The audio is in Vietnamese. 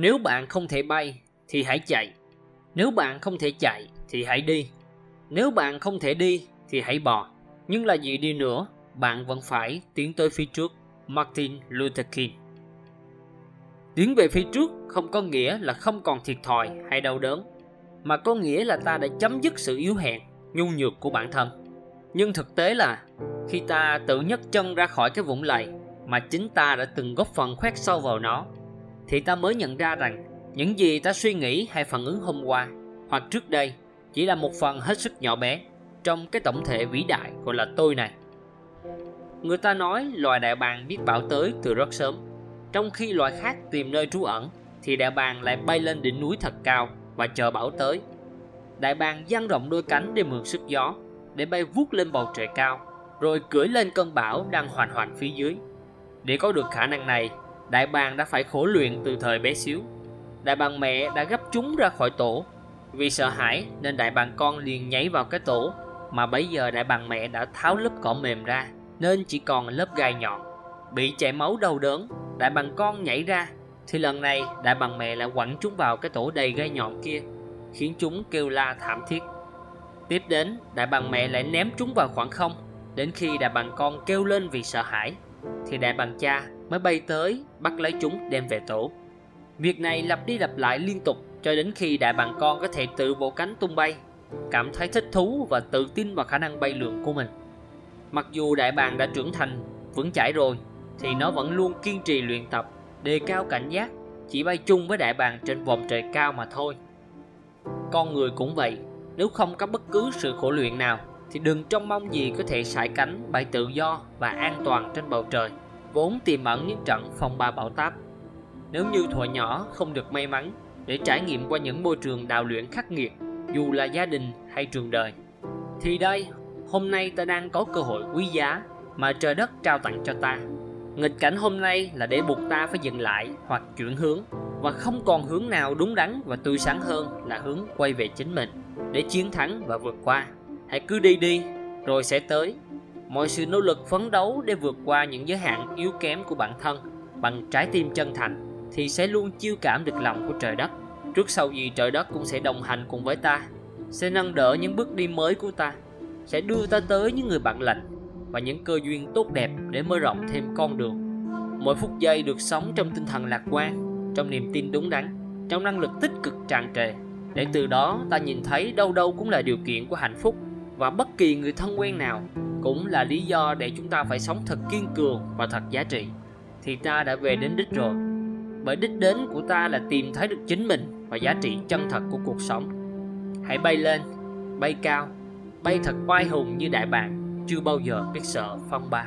Nếu bạn không thể bay thì hãy chạy. Nếu bạn không thể chạy thì hãy đi. Nếu bạn không thể đi thì hãy bò. Nhưng là gì đi nữa, bạn vẫn phải tiến tới phía trước. Martin Luther King Tiến về phía trước không có nghĩa là không còn thiệt thòi hay đau đớn, mà có nghĩa là ta đã chấm dứt sự yếu hèn, nhu nhược của bản thân. Nhưng thực tế là khi ta tự nhấc chân ra khỏi cái vũng lầy mà chính ta đã từng góp phần khoét sâu vào nó, thì ta mới nhận ra rằng những gì ta suy nghĩ hay phản ứng hôm qua hoặc trước đây chỉ là một phần hết sức nhỏ bé trong cái tổng thể vĩ đại gọi là tôi này. Người ta nói loài đại bàng biết bão tới từ rất sớm, trong khi loài khác tìm nơi trú ẩn thì đại bàng lại bay lên đỉnh núi thật cao và chờ bão tới. Đại bàng dang rộng đôi cánh để mượn sức gió, để bay vút lên bầu trời cao, rồi cưỡi lên cơn bão đang hoàn hoàn phía dưới. Để có được khả năng này, đại bàng đã phải khổ luyện từ thời bé xíu. Đại bàng mẹ đã gấp chúng ra khỏi tổ. Vì sợ hãi nên đại bàng con liền nhảy vào cái tổ mà bấy giờ đại bàng mẹ đã tháo lớp cỏ mềm ra nên chỉ còn lớp gai nhọn. Bị chảy máu đau đớn, đại bàng con nhảy ra thì lần này đại bàng mẹ lại quẳng chúng vào cái tổ đầy gai nhọn kia khiến chúng kêu la thảm thiết. Tiếp đến, đại bàng mẹ lại ném chúng vào khoảng không đến khi đại bàng con kêu lên vì sợ hãi thì đại bàng cha mới bay tới bắt lấy chúng đem về tổ. Việc này lặp đi lặp lại liên tục cho đến khi đại bàng con có thể tự vỗ cánh tung bay, cảm thấy thích thú và tự tin vào khả năng bay lượn của mình. Mặc dù đại bàng đã trưởng thành, vững chãi rồi, thì nó vẫn luôn kiên trì luyện tập, đề cao cảnh giác, chỉ bay chung với đại bàng trên vòng trời cao mà thôi. Con người cũng vậy, nếu không có bất cứ sự khổ luyện nào, thì đừng trông mong gì có thể sải cánh bay tự do và an toàn trên bầu trời, vốn tiềm ẩn những trận phong ba bão táp. Nếu như thuở nhỏ không được may mắn để trải nghiệm qua những môi trường đào luyện khắc nghiệt, dù là gia đình hay trường đời, thì đây hôm nay ta đang có cơ hội quý giá mà trời đất trao tặng cho ta. Nghịch cảnh hôm nay là để buộc ta phải dừng lại hoặc chuyển hướng và không còn hướng nào đúng đắn và tươi sáng hơn là hướng quay về chính mình để chiến thắng và vượt qua. Hãy cứ đi đi rồi sẽ tới. Mọi sự nỗ lực phấn đấu để vượt qua những giới hạn yếu kém của bản thân bằng trái tim chân thành thì sẽ luôn chiêu cảm được lòng của trời đất. Trước sau gì trời đất cũng sẽ đồng hành cùng với ta, sẽ nâng đỡ những bước đi mới của ta sẽ đưa ta tới những người bạn lành và những cơ duyên tốt đẹp để mở rộng thêm con đường. Mỗi phút giây được sống trong tinh thần lạc quan, trong niềm tin đúng đắn, trong năng lực tích cực tràn trề, để từ đó ta nhìn thấy đâu đâu cũng là điều kiện của hạnh phúc và bất kỳ người thân quen nào cũng là lý do để chúng ta phải sống thật kiên cường và thật giá trị. Thì ta đã về đến đích rồi. Bởi đích đến của ta là tìm thấy được chính mình và giá trị chân thật của cuộc sống. Hãy bay lên, bay cao bay thật oai hùng như đại bàng chưa bao giờ biết sợ phong ba